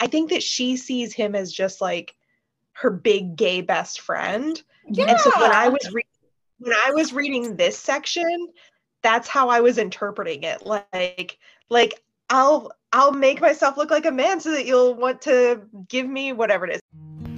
I think that she sees him as just like her big gay best friend. Yeah. And so when I was re- when I was reading this section, that's how I was interpreting it. Like like I'll I'll make myself look like a man so that you'll want to give me whatever it is.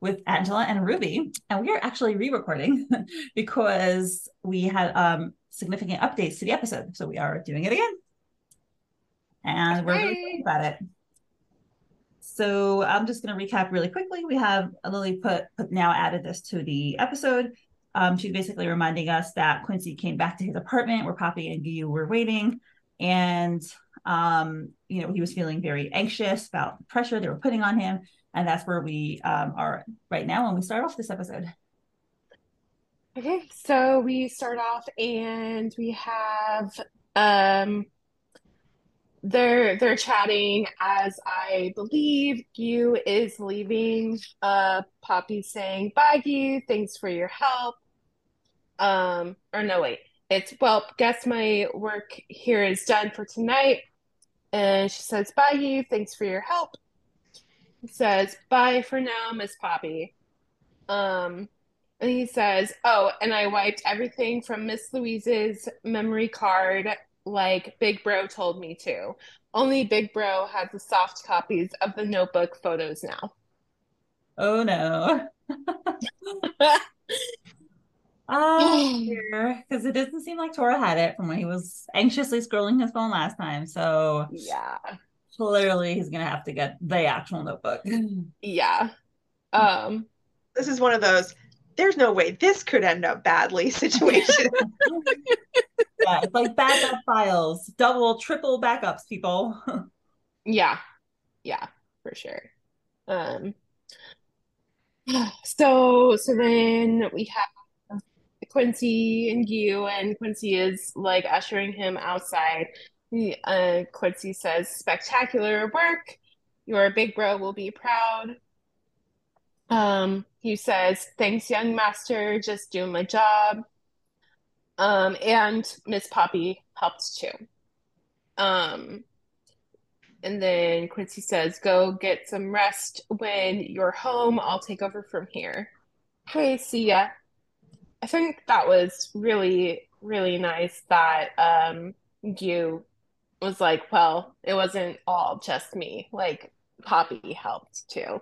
with Angela and Ruby. And we are actually re recording because we had um, significant updates to the episode. So we are doing it again. And we're really excited about it. So I'm just going to recap really quickly. We have Lily put, put now added this to the episode. Um, she's basically reminding us that Quincey came back to his apartment where Poppy and Gyu were waiting. And um, you know, he was feeling very anxious about the pressure they were putting on him. And that's where we um, are right now when we start off this episode. Okay, so we start off and we have um they're they're chatting as I believe Gyu is leaving. Uh Poppy's saying, Bye Gyu, thanks for your help. Um, or no wait, it's well, guess my work here is done for tonight. And she says, Bye Gyu, thanks for your help. Says, Bye for now, Miss Poppy. Um and he says, Oh, and I wiped everything from Miss Louise's memory card like Big Bro told me to. Only Big Bro has the soft copies of the notebook photos now. Oh no. Oh, because it doesn't seem like Tora had it from when he was anxiously scrolling his phone last time. So Yeah. Clearly he's gonna have to get the actual notebook. Yeah. Um This is one of those there's no way this could end up badly situation. yeah, it's like backup files, double, triple backups, people. yeah. Yeah, for sure. Um so so then we have Quincey and Gyu and Quincey is like ushering him outside. Uh, Quincey says, "Spectacular work. Your big bro will be proud." Um, he says, "Thanks, young master. Just doing my job." Um, and Miss Poppy helped too. Um, and then Quincey says, "Go get some rest. When you're home, I'll take over from here." Hey, see ya. I think that was really, really nice that um Gyu was like, well, it wasn't all just me. Like Poppy helped too.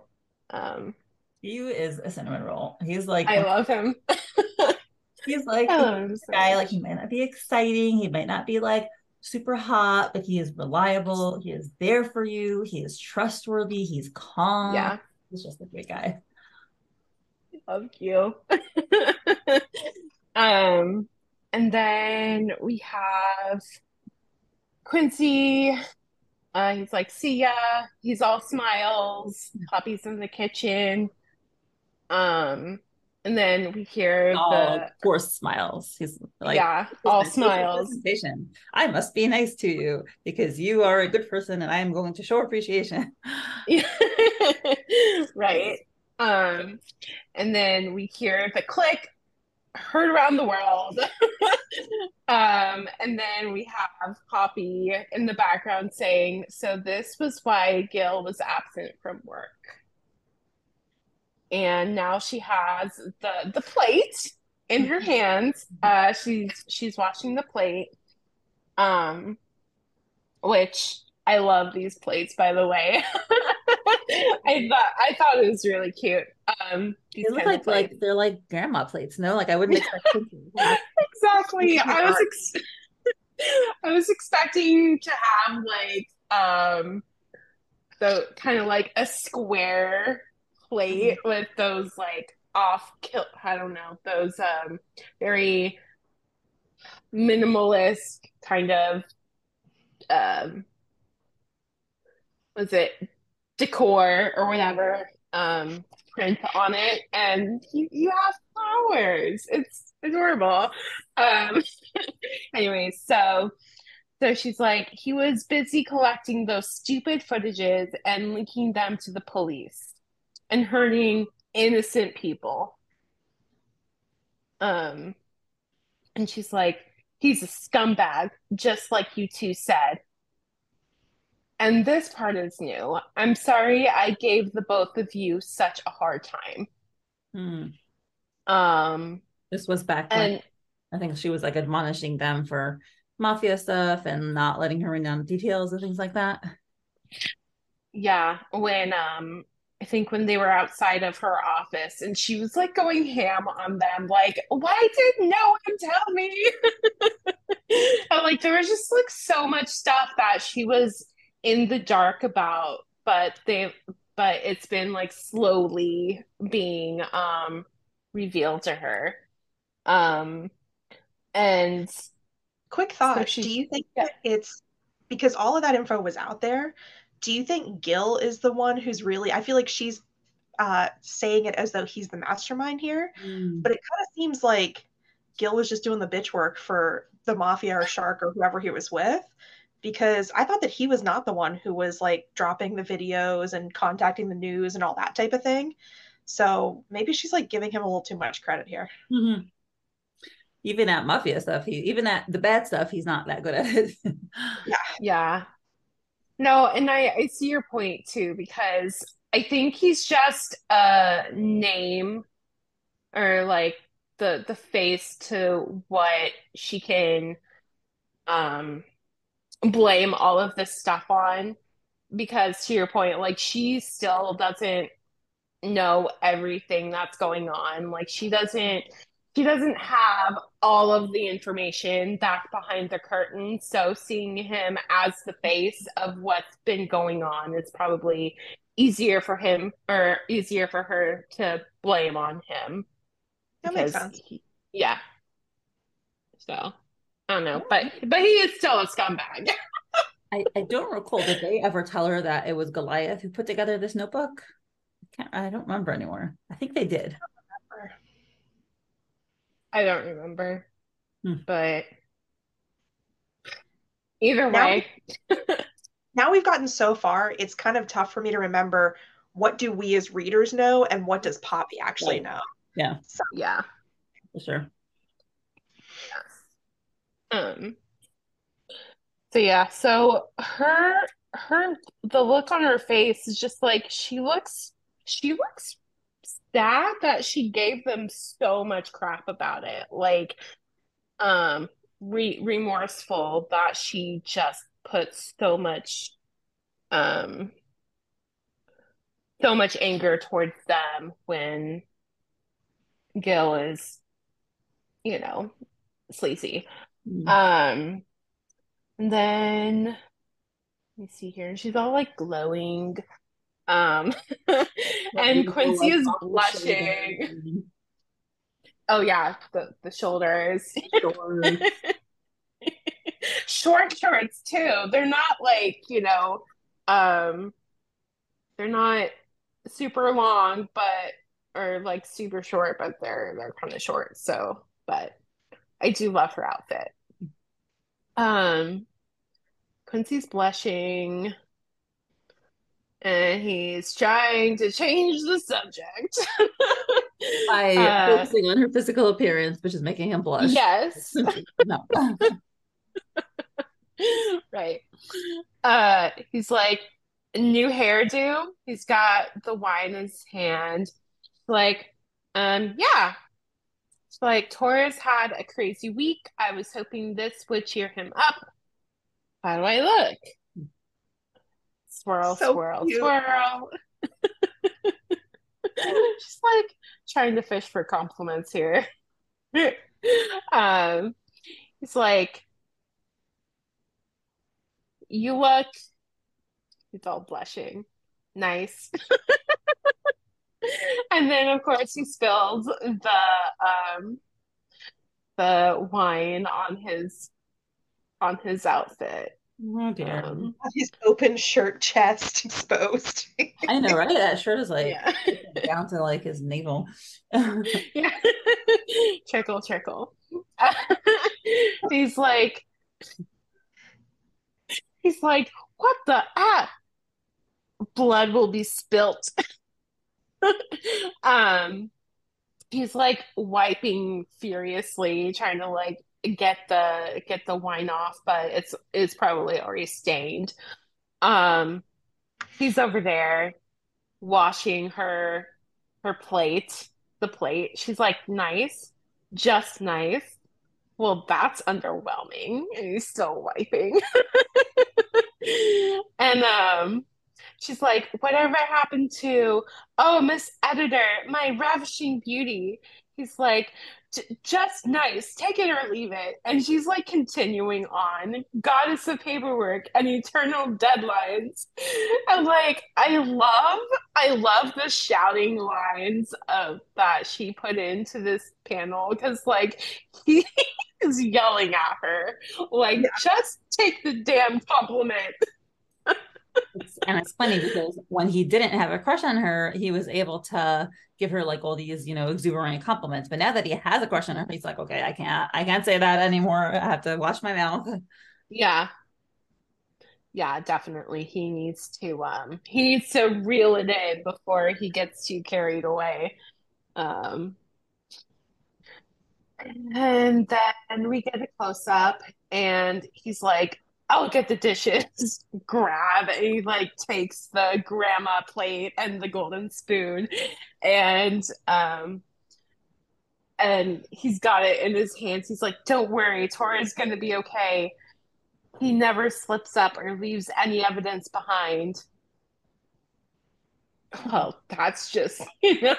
Um He is a cinnamon roll. He's like I love him. he's like him so guy, much. like he might not be exciting, he might not be like super hot, but he is reliable, he is there for you, he is trustworthy, he's calm. Yeah, He's just a great guy. love you. Um, and then we have Quincey. Uh, he's like, see ya. He's all smiles. Poppy's in the kitchen. Um, and then we hear all the forced smiles. He's like yeah, all smiles. I must be nice to you because you are a good person and I am going to show appreciation. Right. Um, and then we hear the click heard around the world. Um, and then we have Poppy in the background saying, So this was why Gil was absent from work. And now she has the the plate in her hands. Uh, she's she's watching the plate. Um, which I love these plates, by the way. I thought I thought it was really cute. Um, these they look like like they're like grandma plates, no? Like I wouldn't expect. Exactly. I was ex I was expecting to have like um the kind of like a square plate with those like off kill I don't know, those um very minimalist kind of um was it decor or whatever um, print on it, and you, you have flowers. It's adorable. Um, anyway, so so she's like, he was busy collecting those stupid footages and linking them to the police and hurting innocent people. Um, and she's like, he's a scumbag, just like you two said. And this part is new. I'm sorry I gave the both of you such a hard time. Hmm. Um, This was back and when I think she was like admonishing them for mafia stuff and not letting her write down details and things like that. yeah, when um I think when they were outside of her office and she was like going ham on them, like, why did no one tell me? And like there was just like so much stuff that she was in the dark about, but they but it's been like slowly being um revealed to her. Um and Quick so thought. she Do you think yeah. that it's because all of that info was out there? Do you think Gil is the one who's really, I feel like she's uh, saying it as though he's the mastermind here, Hmm. but it kind of seems like Gil was just doing the bitch work for the mafia or Shark or whoever he was with. Because I thought that he was not the one who was like dropping the videos and contacting the news and all that type of thing. So maybe she's like giving him a little too much credit here. Mhm. Even at mafia stuff, he even at the bad stuff, he's not that good at it. yeah, Yeah. No, and I, I see your point too, because I think he's just a name or like the the face to what she can um blame all of this stuff on. Because to your point, like she still doesn't know everything that's going on. Like she doesn't she doesn't have all of the information back behind the curtain. So seeing him as the face of what's been going on is probably easier for him or easier for her to blame on him That makes sense. he, yeah. So I don't know, but but he is still a scumbag. I, I don't recall did they ever tell her that it was Goliath who put together this notebook? I can't I don't remember anymore. I think they did. I don't remember, Hmm. but either way, now we've gotten so far, it's kind of tough for me to remember what do we as readers know and what does Poppy actually Right. know. Yeah, So, yeah. for sure. Um, so yeah, so her her the look on her face is just like she looks she looks sad that she gave them so much crap about it. Like um re remorseful that she just put so much um so much anger towards them when Gil is, you know, sleazy. Mm. Um, and then let me see here. And she's all like glowing. Um, and Quincey is blushing. Oh yeah, the the shoulders. Short shorts too. They're not like, you know, um, they're not super long, but or like super short, but they're they're kind of short. So, but I do love her outfit. Um, Quincey's blushing and he's trying to change the subject. By Uh, focusing on her physical appearance, which is making him blush. yes. no. Right. Uh, he's like, new hairdo. He's got the wine in his hand. Like, um, yeah. It's like Tora's had a crazy week. I was hoping this would cheer him up. How do I look? Swirl, So swirl, cute. swirl. Just like trying to fish for compliments here. Um, he's like, you look, he's all blushing. Nice. And then of course he spills the um the wine on his on his outfit. Oh dear. Um, His open shirt chest exposed. I know, right? That shirt is like yeah. down to like his navel. yeah. trickle, trickle. he's like, he's like, what the ah? Blood will be spilt. um, he's like wiping furiously, trying to like get the get the wine off, but it's it's probably already stained. Um, he's over there washing her her plate, the plate. She's like, nice, just nice. Well, that's underwhelming. And he's still wiping. and um she's like, whatever happened to, oh, Miss Editor, my ravishing beauty? He's like, just nice, take it or leave it. And she's like continuing on, goddess of paperwork and eternal deadlines. And like, I love, I love the shouting lines of that she put into this panel because like he is yelling at her, like, yeah. just take the damn compliment and it's funny because when he didn't have a crush on her, he was able to give her like all these, you know, exuberant compliments. But now that he has a crush on her, he's like, okay, I can't, I can't say that anymore. I have to watch my mouth. Yeah. Yeah, definitely. He needs to um he needs to reel it in before he gets too carried away. Um and then we get a close up and he's like, I'll get the dishes, grab, and he like takes the grandma plate and the golden spoon, and um, and he's got it in his hands. He's like, "Don't worry, Tora's gonna be okay." He never slips up or leaves any evidence behind well, that's just, you know,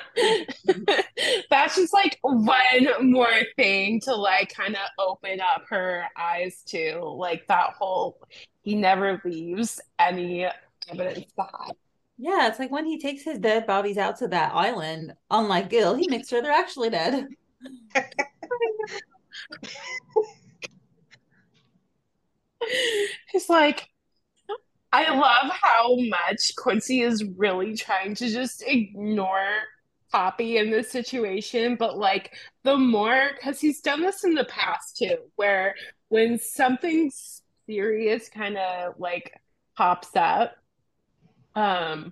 that's just like one more thing to like kind of open up her eyes to. Like that whole, he never leaves any evidence behind. Yeah, it's like when he takes his dead bodies out to that island, unlike Gil, he makes sure they're actually dead. He's like, I love how much Quincey is really trying to just ignore Poppy in this situation, but like the more because he's done this in the past too, where when something serious kind of like pops up, um,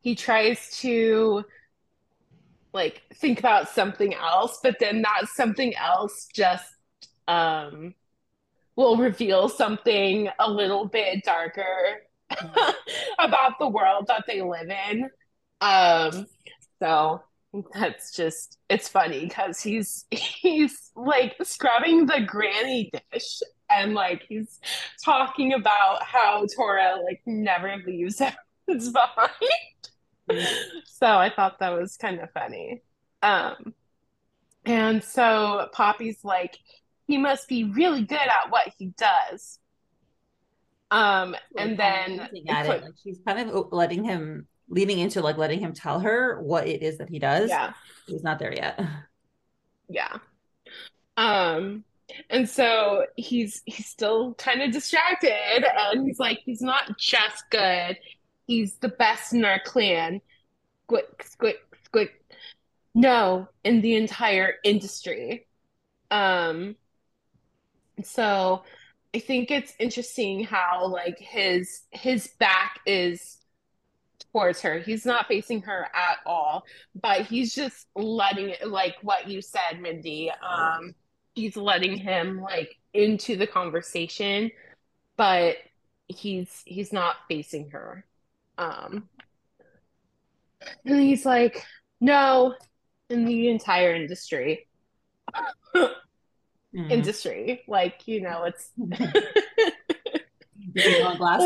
he tries to like think about something else, but then that something else just um will reveal something a little bit darker about the world that they live in. Um, so that's just it's funny because he's he's like scrubbing the granny dish and like he's talking about how Tora like never leaves his behind. so I thought that was kind of funny. Um, and so Poppy's like, he must be really good at what he does. Um, and then at it, like she's kind of letting him leading into like letting him tell her what it is that he does. Yeah. He's not there yet. Yeah. Um, and so he's he's still kind of distracted and he's like, he's not just good, he's the best in our clan. Squick, squick, squick. No, in the entire industry. Um so I think it's interesting how like his his back is towards her. He's not facing her at all, but he's just letting it like what you said, Mindy. Um he's letting him like into the conversation, but he's he's not facing her. Um and he's like, no, in the entire industry mm. industry. Like, you know, it's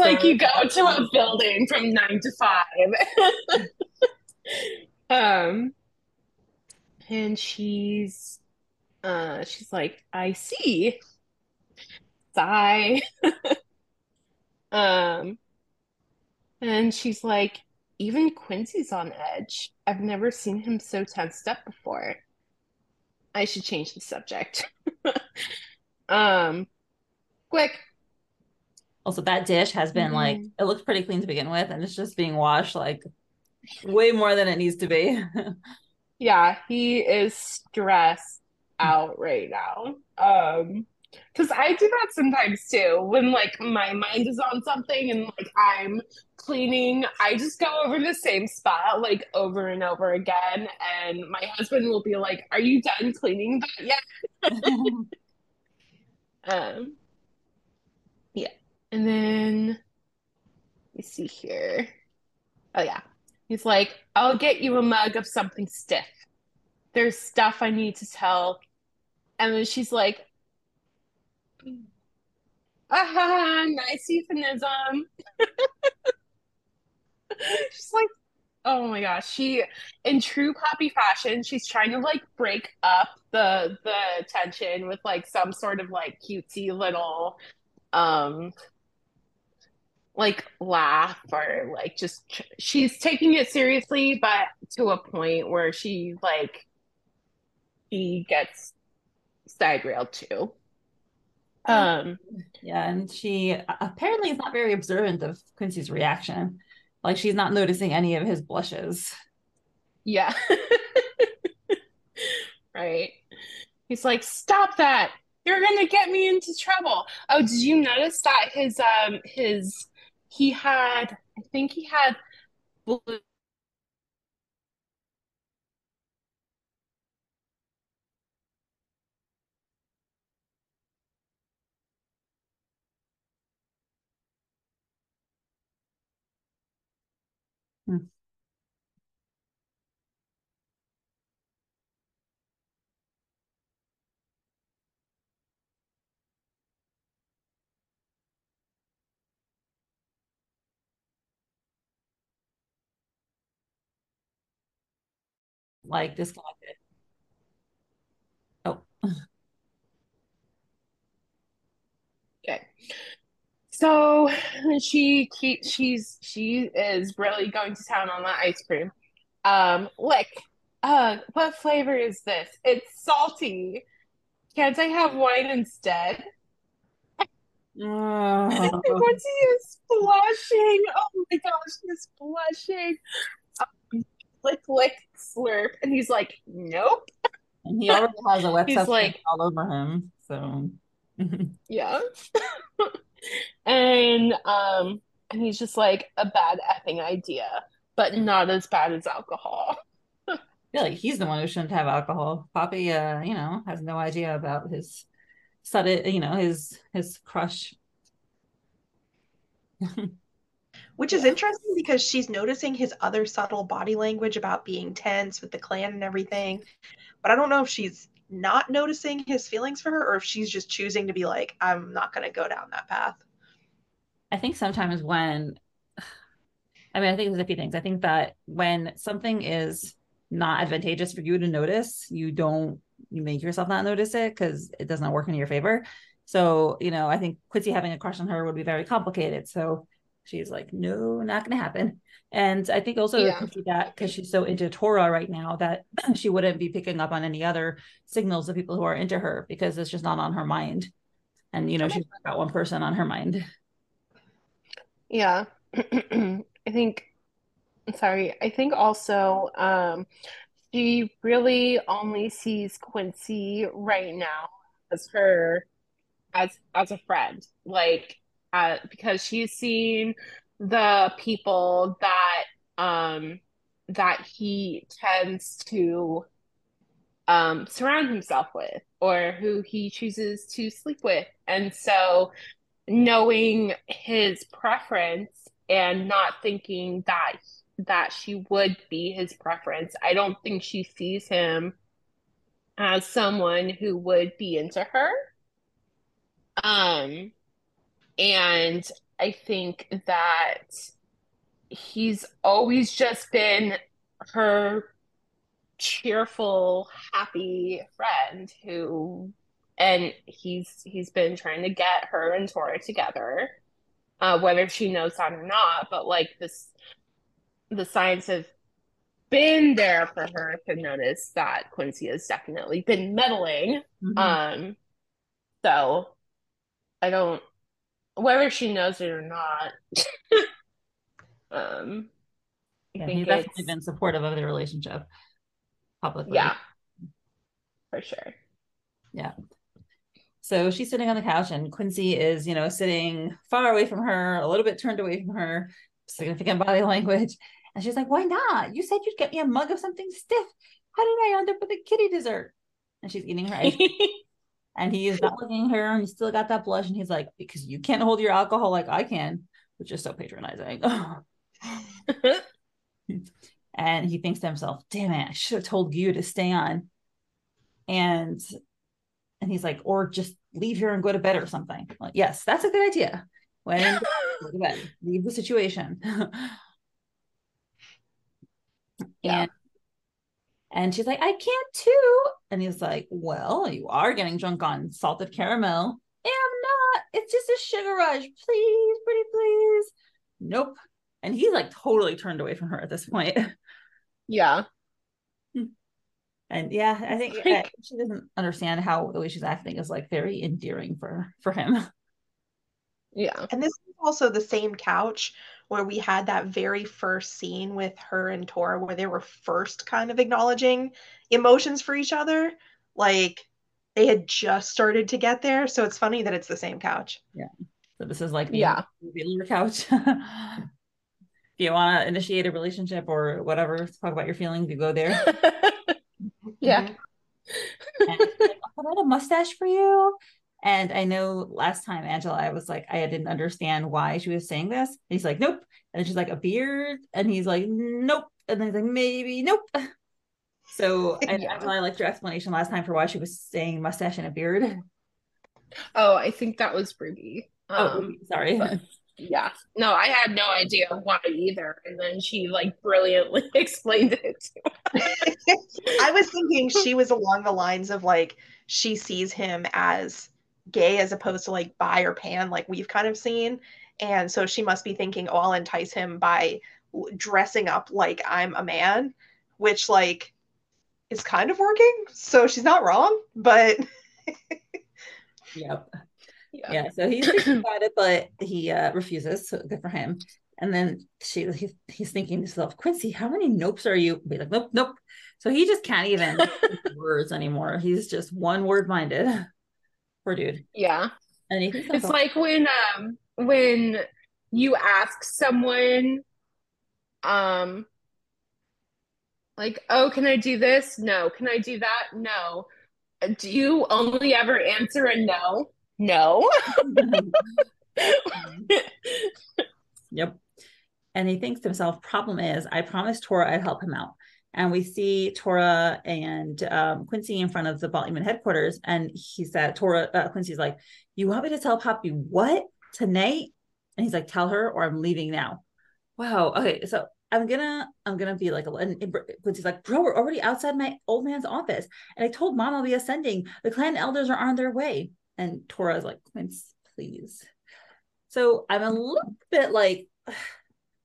like you go to a building from nine to five. um and she's uh she's like, I see. Sigh. um and she's like, even Quincey's on edge. I've never seen him so tensed up before. I should change the subject. um, quick. Also, that dish has been like Mhm. it looks pretty clean to begin with, and it's just being washed like way more than it needs to be. Yeah, he is stressed out right now. Um, because I do that sometimes too. When like my mind is on something and like I'm cleaning, I just go over the same spot like over and over again. And my husband will be like, "Are you done cleaning that yet?" Um, yeah. And then let me see here. Oh yeah. He's like, I'll get you a mug of something stiff. There's stuff I need to tell. And then she's like, ah, nice euphemism. She's like, oh my gosh. She, in true Poppy fashion, she's trying to like break up the the tension with like some sort of like cutesy little um like laugh or like just she's taking it seriously, but to a point where she like she gets side railed too. Um, yeah, and she apparently is not very observant of Quincey's reaction. Like she's not noticing any of his blushes. yeah. Right. He's like, "Stop that. You're gonna get me into trouble." Oh, did you notice that his um his he had I think he had blue Hmm. Like disconnected. Oh, Okay. So she keeps she's she is really going to town on that ice cream. Um, lick. Uh, what flavor is this? It's salty. Can't I have wine instead? Oh. Quincey is blushing. Oh my gosh, he's blushing. Um, lick, lick, slurp, and he's like, nope. and he already has a wet like- all over him. So Yeah. And um, and he's just like a bad effing idea, but not as bad as alcohol. Like he's the one who shouldn't have alcohol. Poppy, uh, you know, has no idea about his sudden, you know, his his crush. Which is interesting because she's noticing his other subtle body language about being tense with the clan and everything. But I don't know if she's not noticing his feelings for her or if she's just choosing to be like, I'm not going to go down that path. I think sometimes when, I mean, I think there's a few things. I think that when something is not advantageous for you to notice, you don't, you make yourself not notice it because it does not work in your favor. So, you know, I think Quincey having a crush on her would be very complicated. So she's like, no, not going to happen. And I think also Yeah. that because she's so into Tora right now that she wouldn't be picking up on any other signals of people who are into her because it's just not on her mind. And, you know, she's got one person on her mind. Yeah. I think, sorry, I think also um, she really only sees Quincey right now as her as as a friend, like uh, because she's seen the people that um that he tends to um surround himself with or who he chooses to sleep with. And so knowing his preference and not thinking that that she would be his preference, I don't think she sees him as someone who would be into her. Um, and I think that he's always just been her cheerful, happy friend who, and he's he's been trying to get her and Tora together, uh, whether she knows that or not. But like this, the signs have been there for her to notice that Quincey has definitely been meddling. Mhm. Um, so I don't whether she knows it or not. um, I Yeah, think he's definitely been supportive of the relationship publicly. yeah, for sure. Yeah. So she's sitting on the couch, and Quincey is, you know, sitting far away from her, a little bit turned away from her, significant body language. And she's like, Why not? You said you'd get me a mug of something stiff. How did I end up with a kitty dessert? And she's eating her ice cream, and he is not looking at her, and he's still got that blush. And he's like, Because you can't hold your alcohol like I can, which is so patronizing. and he thinks to himself, Damn it, I should have told you to stay on. And and he's like, or just leave here and go to bed or something. Like, yes, that's a good idea. When go to bed, leave the situation. Yeah. And and she's like, I can't too. And he's like, Well, you are getting drunk on salted caramel. I'm not. It's just a sugar rush. Please, pretty please. Nope. And he's like totally turned away from her at this point. yeah. And yeah, I think Like- uh, she doesn't understand how the way she's acting is like very endearing for for him. Yeah. And this is also the same couch where we had that very first scene with her and Tora where they were first kind of acknowledging emotions for each other. Like they had just started to get there. So it's funny that it's the same couch. Yeah. So this is like the Yeah. revealer couch. if you want to initiate a relationship or whatever, talk about your feelings, you go there. yeah. And she's like, "Oh, I got a mustache for you. And I know last time Angela, I was like, I didn't understand why she was saying this. And he's like, nope. And she's like, a beard. And he's like, nope. And then he's like, maybe, nope. So and Yeah. Angela, I liked your explanation last time for why she was saying mustache and a beard. Oh, I think that was Ruby. Oh, Um, sorry. yeah. No, I had no idea why either. And then she like brilliantly explained it. I was thinking she was along the lines of like she sees him as gay as opposed to like bi or pan, like we've kind of seen. And so she must be thinking, oh, I'll entice him by dressing up like I'm a man, which like is kind of working. So she's not wrong, but Yep. Yeah. Yeah. So he's thinking about it, but he uh, refuses. So good for him. And then she, he, he's thinking to himself, Quincey, how many nopes are you? Be like, nope, nope. So he just can't even words anymore. He's just one word minded. Poor dude. Yeah. And he thinks It's himself, like when um when you ask someone um like, "Oh, can I do this?" No. Can I do that? No. Do you only ever answer a no? No. Yep. And he thinks to himself, problem is, I promised Tora I'd help him out. And we see Tora and um, Quincey in front of the Baltimore headquarters. And he said, Tora, uh, Quincey's like, You want me to tell Poppy what tonight? And he's like, Tell her or I'm leaving now. Wow. Okay. So I'm gonna, I'm gonna be like, a, and Quincey's like, Bro, we're already outside my old man's office. And I told mom I'll be ascending. The clan elders are on their way. And Tora's like, Quince, please. So I'm a little bit like,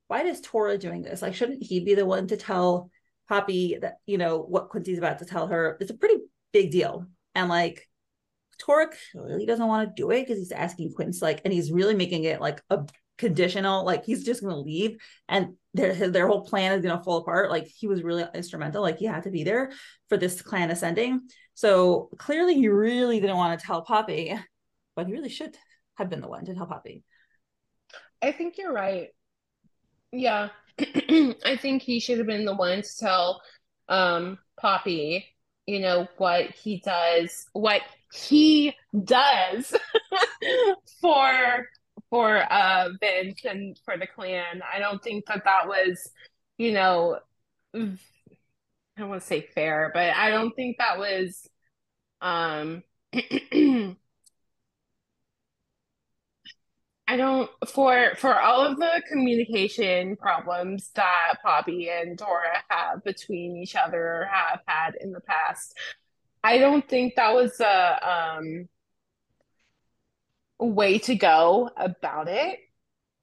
why is Tora doing this? Like, shouldn't he be the one to tell Poppy that, you know, what Quincey's about to tell her? It's a pretty big deal. And like, Tora really doesn't want to do it because he's asking Quince, like, and he's really making it like a conditional, like, he's just going to leave and their, their whole plan is going to fall apart. Like, he was really instrumental. Like, he had to be there for this clan ascending. So clearly, he really didn't want to tell Poppy, but he really should have been the one to tell Poppy. I think you're right. Yeah. I think he should have been the one to tell um Poppy, you know, what he does, what he does for for uh Vince and for the clan. I don't think that that was, you know, I don't want to say fair, but I don't think that was um I don't for for all of the communication problems that Poppy and Tora have between each other or have had in the past. I don't think that was a um way to go about it.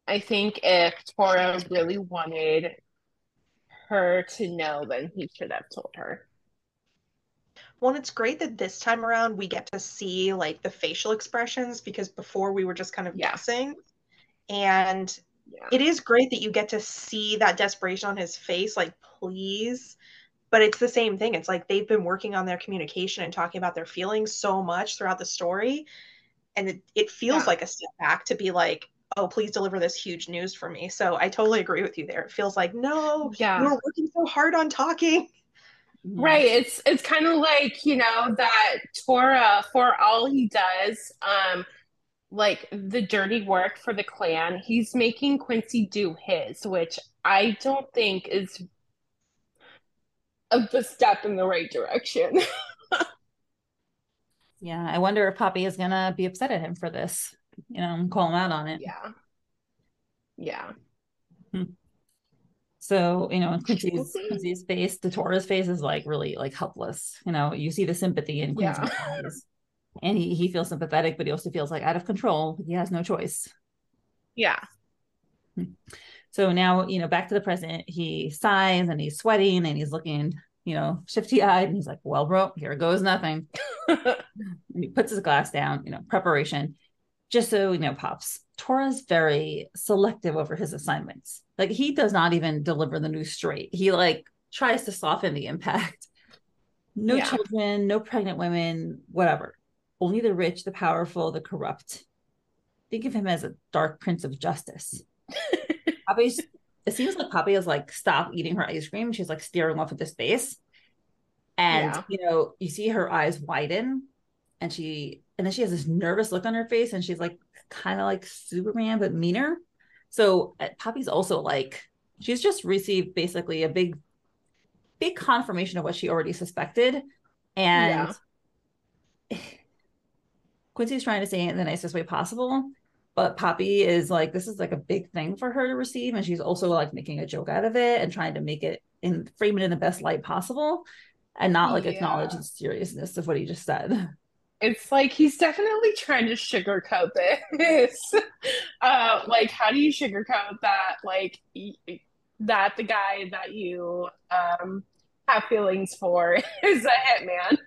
I think if Tora really wanted her to know, then he should have told her. Well, it's great that this time around we get to see like the facial expressions because before we were just kind of Yeah. guessing. And Yeah. it is great that you get to see that desperation on his face, like, please. But it's the same thing. It's like they've been working on their communication and talking about their feelings so much throughout the story. And it, it feels Yeah. like a step back to be like, oh, please deliver this huge news for me. So I totally agree with you there. It feels like, no, Yeah. were working so hard on talking. Right. It's it's kind of like, you know, that Tora, for all he does, um, like the dirty work for the clan, he's making Quincey do his, which I don't think is a the step in the right direction. Yeah, I wonder if Poppy is gonna be upset at him for this. You know, call him out on it. Yeah. Yeah. So, you know, in Quincey's. Quincey's face, Datora's face is like really like helpless. You know, you see the sympathy in Yeah. Quincey's eyes. And he, he feels sympathetic, but he also feels like out of control. He has no choice. Yeah. Hmm. So now, you know, back to the present, he sighs and he's sweating and he's looking, you know, shifty eyed. And he's like, well, bro, here goes nothing. And he puts his glass down, you know, preparation. Just so you know, Pops, Tora's very selective over his assignments. Like he does not even deliver the news straight. He like tries to soften the impact. No Yeah. children, no pregnant women, whatever. Only the rich, the powerful, the corrupt. Think of him as a dark prince of justice. Poppy's it seems like Poppy is like stop eating her ice cream. She's like staring off into space. And Yeah. you know, you see her eyes widen and she and then she has this nervous look on her face and she's like kind of like Superman but meaner. So uh, Poppy's also like she's just received basically a big big confirmation of what she already suspected and Quincey's trying to say it in the nicest way possible but Poppy is like this is like a big thing for her to receive and she's also like making a joke out of it and trying to make it and frame it in the best light possible and not like acknowledge the seriousness of what he just said. It's like he's definitely trying to sugarcoat this. uh, like, how do you sugarcoat that? Like, y- that the guy that you um, have feelings for is a hitman.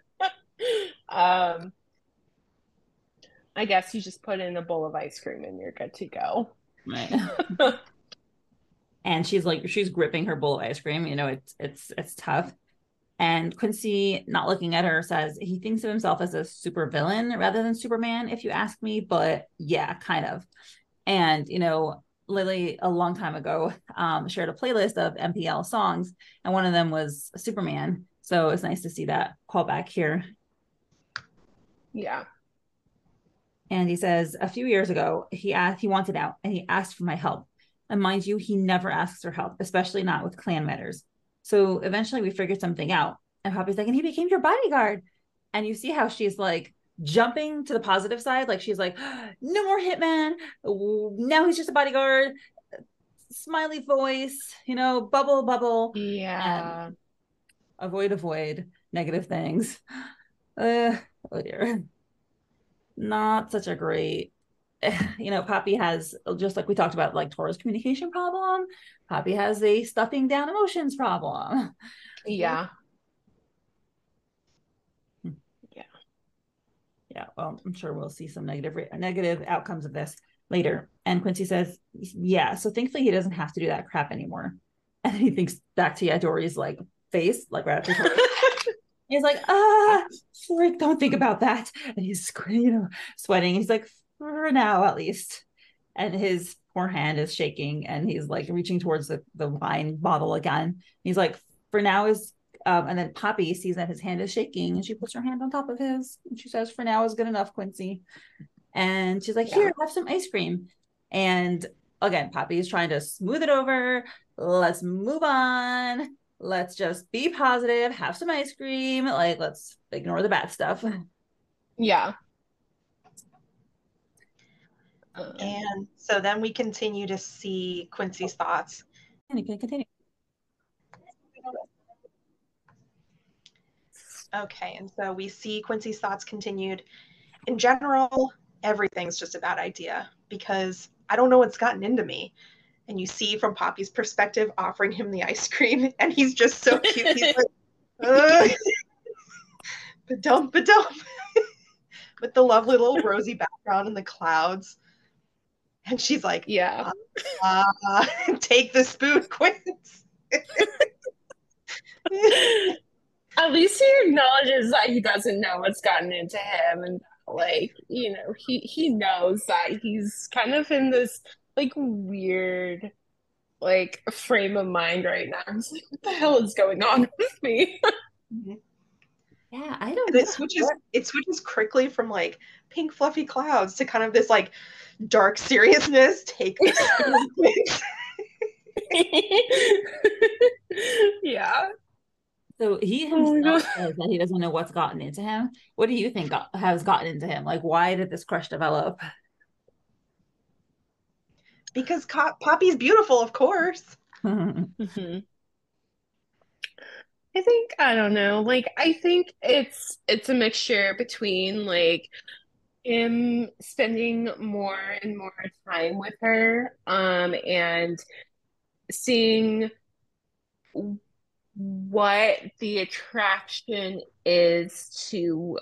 um, I guess you just put in a bowl of ice cream and you're good to go. Right. and she's like she's gripping her bowl of ice cream, you know, it's it's it's tough. And Quincey, not looking at her, says he thinks of himself as a super villain rather than Superman, if you ask me. But yeah, kind of. And you know, Lily, a long time ago, um, shared a playlist of MPL songs, and one of them was Superman. So it's nice to see that call back here. Yeah. And he says a few years ago, he asked, he wanted out and he asked for my help. And mind you, he never asks for help, especially not with clan matters. So eventually we figured something out. And Poppy's like, and he became your bodyguard. And you see how she's like jumping to the positive side. Like she's like, no more hitman. Now he's just a bodyguard. Smiley voice, you know, bubble, bubble Yeah. avoid avoid negative things uh oh dear not such a great you know poppy has just like we talked about like Tora's communication problem poppy has a stuffing down emotions problem Yeah. yeah Yeah. well i'm sure we'll see some negative re- negative outcomes of this later and quincey says yeah so thankfully he doesn't have to do that crap anymore and he thinks back to Yadori's like face like right after He's like, ah, freak, don't think about that. And he's, you know, sweating. He's like, for now, at least. And his poor hand is shaking and he's like reaching towards the, the wine bottle again. He's like, for now is, um, and then Poppy sees that his hand is shaking and she puts her hand on top of his and she says, for now is good enough, Quincey. And she's like, Yeah. here, have some ice cream. And again, Poppy is trying to smooth it over. Let's move on let's just be positive, have some ice cream, like let's ignore the bad stuff. Yeah. And so then we continue to see Quincey's thoughts. And you can continue. Okay, and so we see Quincey's thoughts continued. In general, everything's just a bad idea because I don't know what's gotten into me. And you see from Poppy's perspective offering him the ice cream, and he's just so cute. He's like, "Ugh." Ba-dum, ba-dum. With the lovely little rosy background and the clouds. And she's like, Yeah. uh, take the spoon, Quince. At least he acknowledges that he doesn't know what's gotten into him and like, you know, he he knows that he's kind of in this like weird like frame of mind right now. He's like, what the hell is going on with me? Yeah, I don't And know. it switches it switches quickly from like pink fluffy clouds to kind of this like dark seriousness. Take the spoon, Quince. Yeah. So he Oh himself God. says that he doesn't know what's gotten into him. What do you think got, has gotten into him? Like, why did this crush develop? Because Co- Poppy's beautiful, of course. Mhm. I think I don't know. Like I think it's it's a mixture between like him spending more and more time with her, um, and seeing what the attraction is to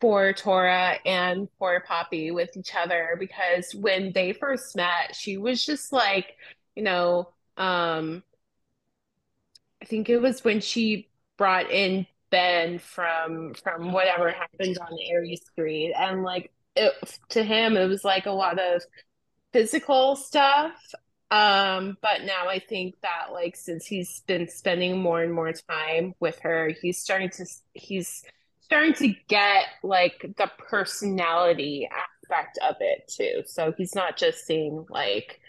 for Tora and for Poppy with each other because when they first met, she was just like, you know, um, I think it was when she brought in Ben from from whatever happened on Aries Street, and like it, to him, it was like a lot of physical stuff. Um, but now I think that like since he's been spending more and more time with her, he's starting to he's starting to get like the personality aspect of it too. So he's not just seeing like,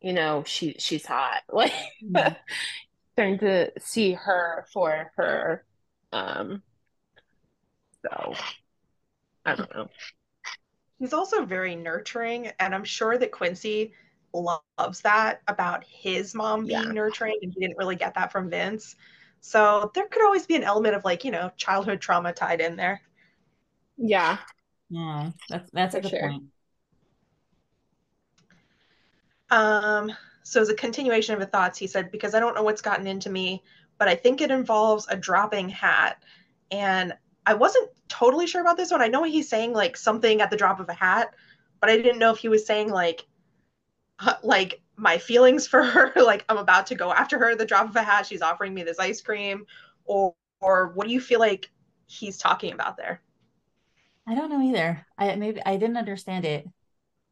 you know, she she's hot. Like Mhm. starting to see her for her. Um, so I don't know. He's also very nurturing, and I'm sure that Quincey loves that about his mom being Yeah. nurturing, and he didn't really get that from Vince. So there could always be an element of like, you know, childhood trauma tied in there. Yeah. Yeah, that's that's a For good sure. point. Um, so as a continuation of the thoughts, he said, because I don't know what's gotten into me, but I think it involves a dropping hat. And I wasn't totally sure about this one. I know he's saying like something at the drop of a hat, but I didn't know if he was saying like uh, like my feelings for her, like I'm about to go after her at the drop of a hat, she's offering me this ice cream, or or what do you feel like he's talking about there? I don't know either. I maybe I didn't understand it.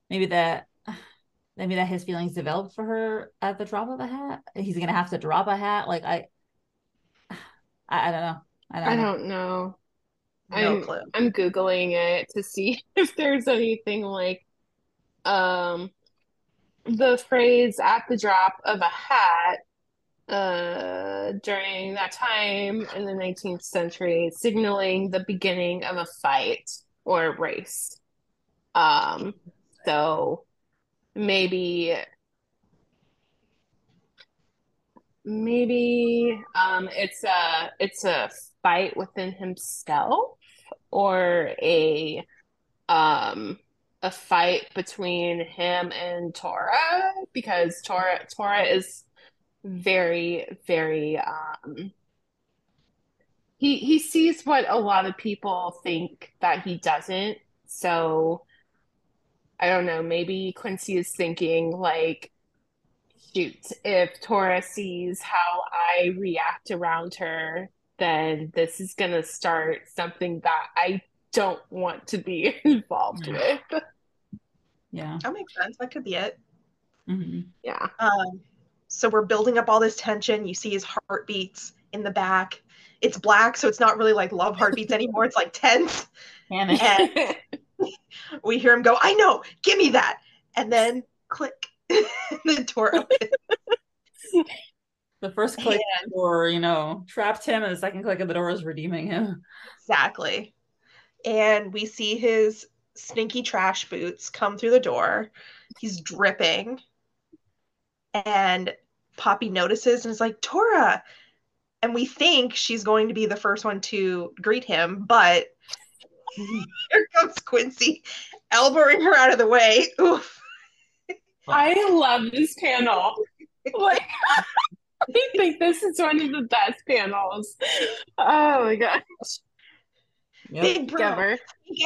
Maybe that maybe that his feelings developed for her at the drop of a hat. He's gonna have to drop a hat. Like I I, I don't know. I don't I know. don't know. No I'm clue. I'm Googling it to see if there's anything like um the phrase at the drop of a hat uh during that time in the 19th century signaling the beginning of a fight or race. Um so maybe maybe um it's a it's a fight within himself or a um a fight between him and Tora because Tora Tora is very very um he he sees what a lot of people think that he doesn't. So I don't know maybe Quincey is thinking like shoot if Tora sees how I react around her then this is gonna start something that I don't want to be involved with. Yeah. That makes sense. That could be it. Mhm. Yeah. Um, so we're building up all this tension. You see his heartbeats in the back. It's black, so it's not really like love heartbeats anymore. It's like tense. Panic. And we hear him go, I know, give me that. And then click. the door opens. The first click of the door, you know, trapped him, and the second click of the door is redeeming him. Exactly. And we see his stinky trash boots come through the door. He's dripping. And Poppy notices and is like, Tora. And we think she's going to be the first one to greet him, but here comes Quincey, elbowing her out of the way. Oof. I love this panel. Like, I think this is one of the best panels. Oh my gosh. Yep. Big bro, Together.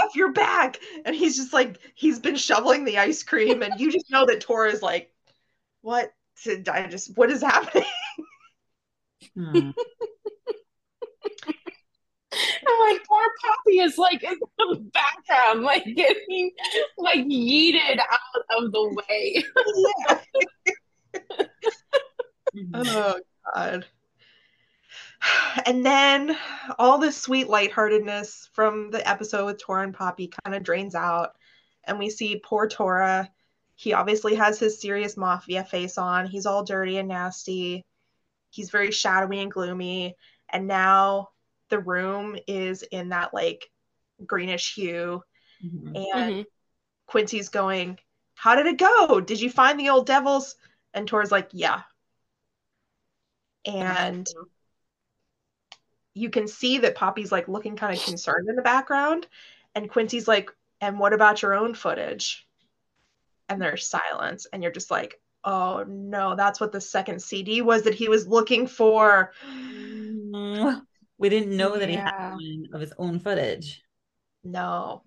F your back. And he's just like, he's been shoveling the ice cream, and you just know that Tora is like, what did I just, what is happening? Hmm. And like poor Poppy is like in the background, like getting like yeeted out of the way. Oh God. And then all this sweet lightheartedness from the episode with Tora and Poppy kind of drains out. And we see poor Tora. He obviously has his serious mafia face on. He's all dirty and nasty. He's very shadowy and gloomy. And now the room is in that like greenish hue. Mhm. And Mhm. Quincey's going, How did it go? Did you find the old devils? And Tor's like, Yeah. And you can see that Poppy's like looking kind of concerned in the background. And Quincey's like, And what about your own footage? And there's silence. And you're just like, Oh no, that's what the second CD was that he was looking for. Mm. We didn't know that he had one of his own footage. No.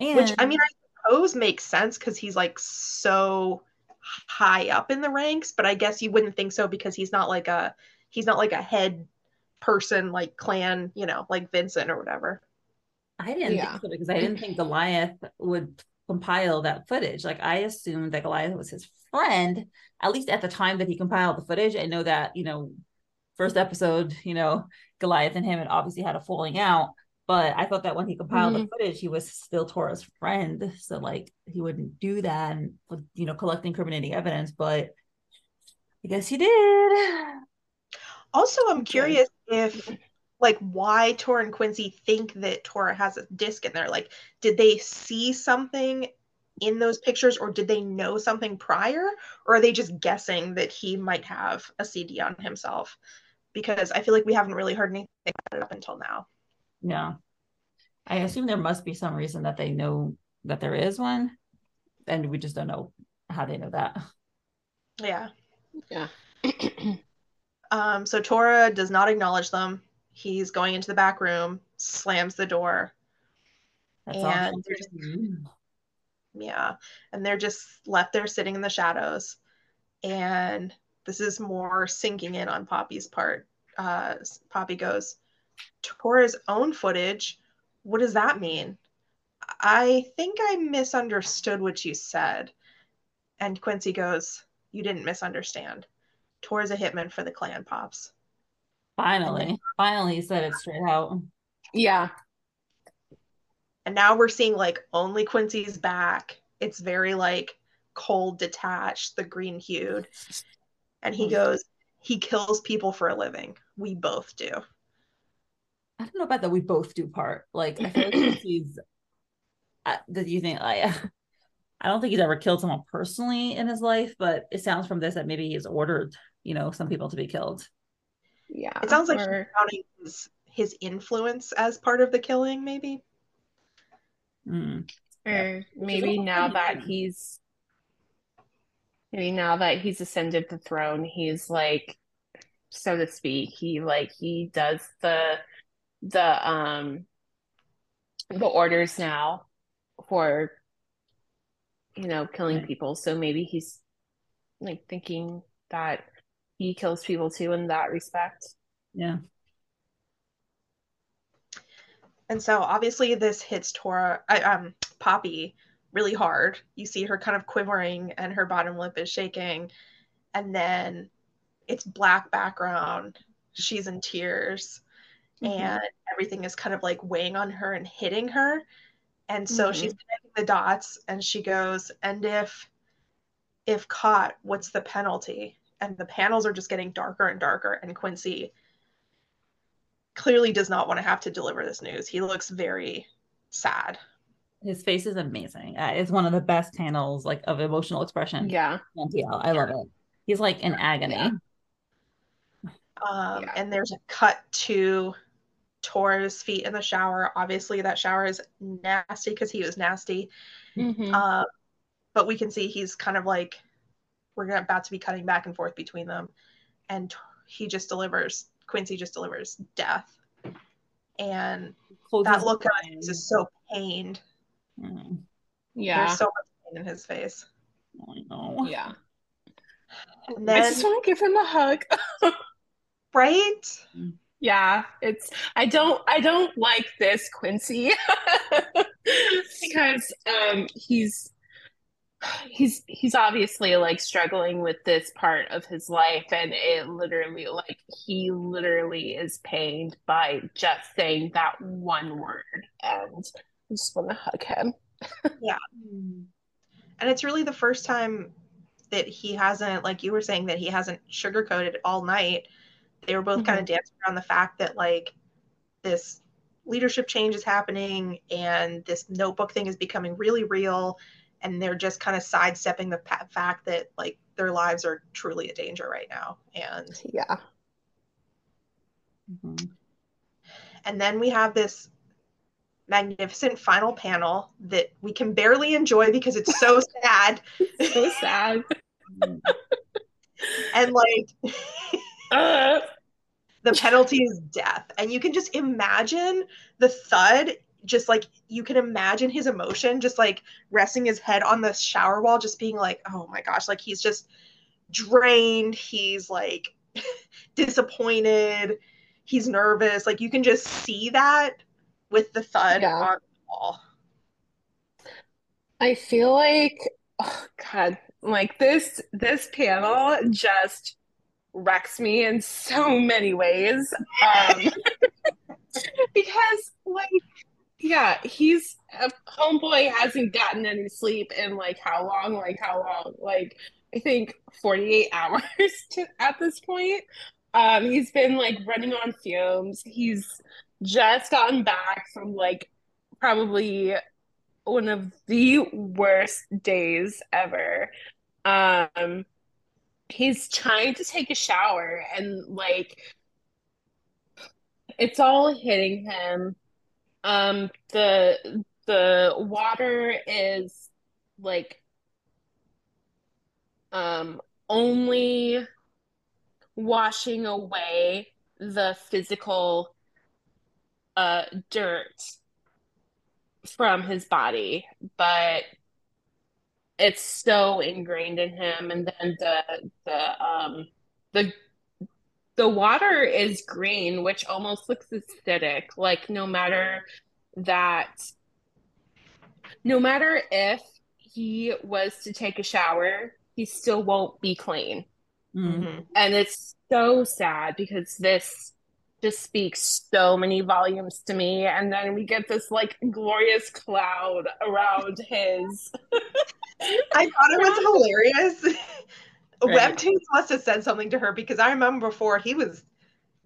And Which I mean, I suppose makes sense because he's like so high up in the ranks, but I guess you wouldn't think so because he's not like a he's not like a head person like clan, you know, like Vincent or whatever. I didn't Yeah. think so because I didn't think Goliath would compile that footage. Like I assumed that Goliath was his friend, at least at the time that he compiled the footage. I know that, you know, first episode, you know, Goliath and him had obviously had a falling out, but I thought that when he compiled the mm-hmm. footage, he was still Tora's friend. So like he wouldn't do that and you know, collect incriminating evidence, but I guess he did. Also, I'm curious if like why Tora and Quincey think that Tora has a disc in there. Like, did they see something in those pictures or did they know something prior? Or are they just guessing that he might have a CD on himself? Because I feel like we haven't really heard anything about it up until now. Yeah. I assume there must be some reason that they know that there is one, and we just don't know how they know that. Yeah. Yeah. Um, so Tora does not acknowledge them. He's going into the back room, slams the door. That's all. And they're just- Yeah. And they're just left there sitting in the shadows. And this is more sinking in on Poppy's part. Uh, Poppy goes, Tora's own footage? What does that mean? I think I misunderstood what you said. And Quincey goes, You didn't misunderstand. Tora's a hitman for the clan pops. Finally, finally, he said it straight out. Yeah. And now we're seeing like only Quincey's back. It's very like cold, detached, the green hued. And he goes, he kills people for a living. We both do. I don't know about that. We both do part. Like I feel like he's. Uh, did you think like? I don't think he's ever killed someone personally in his life, but it sounds from this that maybe he's ordered, you know, some people to be killed. Yeah. It sounds like he's counting his, his influence as part of the killing, maybe. Mm. Or maybe now that he's maybe now that he's ascended the throne, he's like, so to speak, he like he does the the um the orders now for you know killing people. So maybe he's like thinking that he kills people too in that respect. Yeah. And so obviously this hits Tora, uh, um, Poppy really hard. You see her kind of quivering and her bottom lip is shaking. And then it's black background. She's in tears Mm-hmm. and everything is kind of like weighing on her and hitting her. And so Mhm. she's connecting the dots and she goes, and if if caught, what's the penalty? And the panels are just getting darker and darker. And Quincey clearly does not want to have to deliver this news. He looks very sad. His face is amazing. Uh, It's one of the best panels like of emotional expression Yeah. on TL. I love it. He's like in agony. Yeah. Um, Yeah. And there's a cut to Tora's feet in the shower. Obviously, that shower is nasty because he was nasty. Mhm. Um, but we can see he's kind of like we're gonna, about to be cutting back and forth between them, and he just delivers. Quincey just delivers death, and Closes that look on his is so pained. Mm, Yeah. There's so much pain in his face. I know. yeah. And I just want to give him a hug. right? Yeah, it's I don't I don't like this Quincey because um he's he's he's obviously like struggling with this part of his life and it literally like he literally is pained by just saying that one word and I just want to hug him. yeah. And it's really the first time that he hasn't, like you were saying, that he hasn't sugarcoated all night. They were both kind of dancing around the fact that like this leadership change is happening and this notebook thing is becoming really real. And they're just kind of sidestepping the fact that like their lives are truly a danger right now. And Yeah. Mhm. and then we have this magnificent final panel that we can barely enjoy because it's so sad. So sad. And like Uh, the penalty is death. And you can just imagine the thud just like you can imagine his emotion just like resting his head on the shower wall just being like oh my gosh like he's just drained. He's like disappointed. He's nervous. Like you can just see that with the thud Yeah. on the wall I feel like, oh God, like this this panel just wrecks me in so many ways. Um, because like, yeah, he's a homeboy hasn't gotten any sleep in like how long? Like how long? Like I think 48 hours to, at this point. Um, he's been like running on fumes. He's just gotten back from like probably one of the worst days ever. Um, he's trying to take a shower and like it's all hitting him. Um, the the water is like um only washing away the physical uh dirt from his body, but it's so ingrained in him. And then the the um the the water is green, which almost looks acidic. Like no matter that, no matter if he was to take a shower, he still won't be clean. Mm. Mhm. And it's so sad because this just speaks so many volumes to me. And then we get this like glorious cloud around his. I thought it was hilarious. Right. Webtoons must have said something to her because I remember before he was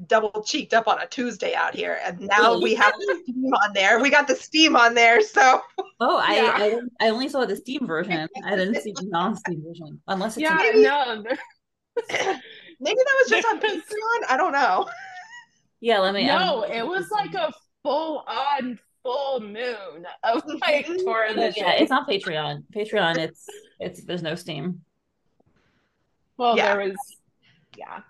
double cheeked up on a Tuesday out here, and now we have the steam on there. We got the steam on there, so Oh, I, Yeah. I I only saw the Steam version. I didn't see the non-Steam version, unless it's Yeah, Maybe- no. maybe that was just on Patreon. I don't know. Yeah. Let me. I No, don't it was like a full on full moon of like Mhm. Tora But the yeah, it's on Patreon. Patreon, it's it's there's no Steam. Well, Yeah. there was, yeah,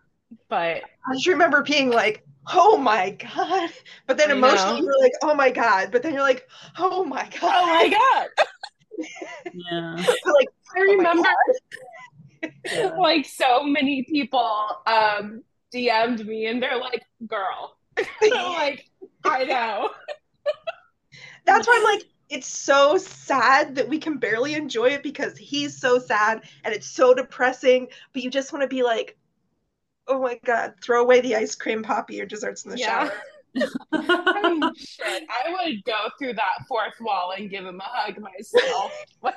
but I just remember being like, "Oh my god!" But then emotionally, know. you're like, "Oh my god!" But then you're like, "Oh my god!" oh my God, Yeah. like I Oh remember Yeah. like so many people um DM'd me and they're like, girl, like, I know. that's why I'm like, it's so sad that we can barely enjoy it because he's so sad and it's so depressing. But you just want to be like, "Oh my god!" Throw away the ice cream, poppy your desserts in the Yeah. shower. I mean, shit, I would go through that fourth wall and give him a hug myself. like,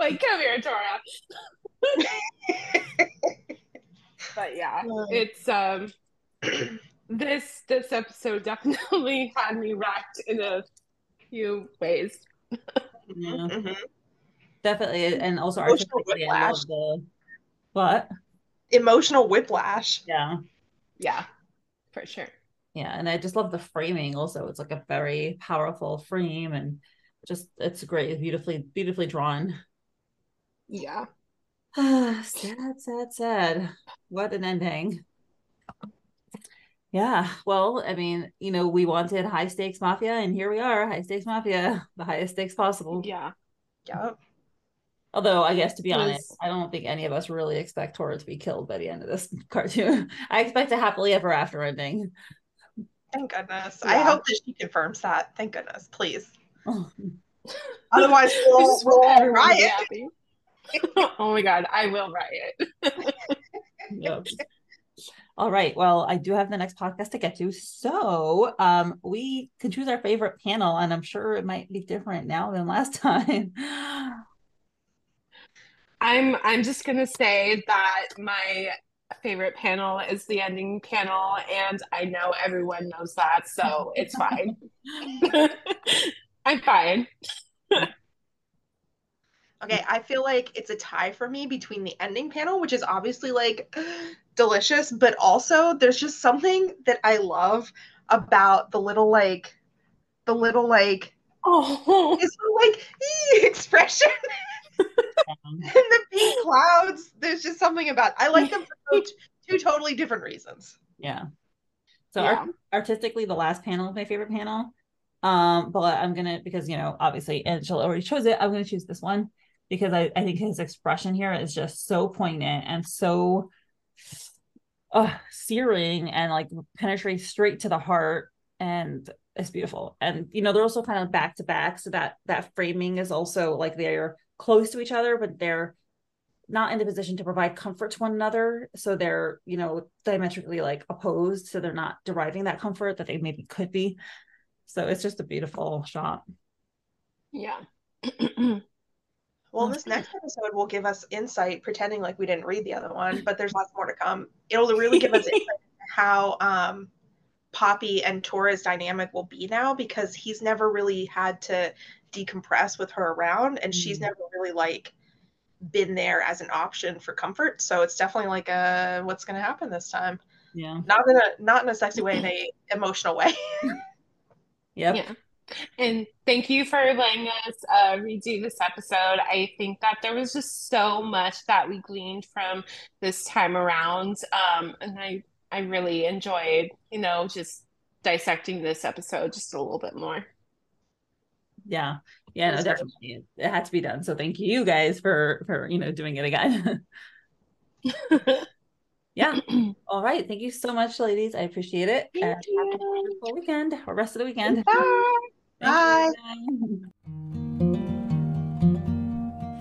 like, come here, Tora. But yeah, it's um this this episode definitely had me wrecked in a few ways. yeah. Mhm. Definitely, and also Emotional artistically, I love whiplash. the what? Emotional whiplash. Yeah, Yeah, for sure. yeah, and I just love the framing. Also, it's like a very powerful frame, and just it's great, beautifully, beautifully drawn. Yeah. Ah, sad, sad, sad. What an ending. Yeah, well, I mean, you know, we wanted high stakes mafia, and here we are, high stakes mafia, the highest stakes possible. Yeah. Yep. Although, I guess to be honest, I don't think any of us really expect Tora to be killed by the end of this cartoon. I expect a happily ever after ending. Thank goodness. I hope that she confirms that. Thank goodness, please. Oh, Otherwise, we'll, we'll riot. oh my god, I will riot. yep. All right. Well, I do have the next podcast to get to. So um we can choose our favorite panel, and I'm sure it might be different now than last time. I'm I'm just gonna say that my favorite panel is the ending panel, and I know everyone knows that, so it's fine. I'm fine. Okay, I feel like it's a tie for me between the ending panel, which is obviously like delicious, but also there's just something that I love about the little like the little like Oh, this little like expression and the pink clouds. There's just something about I like them for two, two totally different reasons. yeah. So Yeah. art- artistically, the last panel is my favorite panel. Um, but I'm gonna because you know, obviously Angela already chose it. I'm gonna choose this one because I, I think his expression here is just so poignant and so uh searing and like penetrates straight to the heart and it's beautiful. And you know, they're also kind of back to back, so that that framing is also like they're close to each other, but they're not in the position to provide comfort to one another. So they're, you know, diametrically like opposed. So they're not deriving that comfort that they maybe could be. So it's just a beautiful shot. yeah. Well, Oh. this next episode will give us insight, pretending like we didn't read the other one, but there's lots more to come. It'll really give us insight how um, Poppy and Tora's dynamic will be now because he's never really had to decompress with her around, and she's Mhm. never really like been there as an option for comfort. So it's definitely like a what's going to happen this time. Yeah. Not in a not in a sexy way, in a emotional way. Yep. Yeah. And thank you for letting us uh, redo this episode. I think that there was just so much that we gleaned from this time around. Um, and I, I really enjoyed, you know, just dissecting this episode just a little bit more. Yeah. Yeah, no, definitely. It had to be done. So thank you guys for for, you know, doing it again. yeah. All right. Thank you so much, ladies. I appreciate it. Thank and have a wonderful weekend or rest of the weekend. Bye. Thank you.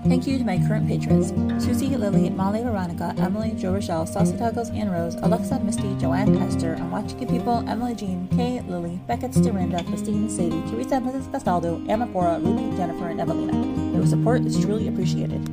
Thank you to my current patrons Suzie, Lily, Molly, Veronica, Emily, Jo Rochelle, Saucy Tuggles, Anne Rose, Alexa, Misti, Joanne, Ester, I'm Watching Good People, Emily Jean, Kay, Lily, Beckett, Dorinda, Christine, Sadie, Teresa, Mrs. Castaldo, Amapora, Ruby, Jennifer, and Evelina. Your support is truly appreciated.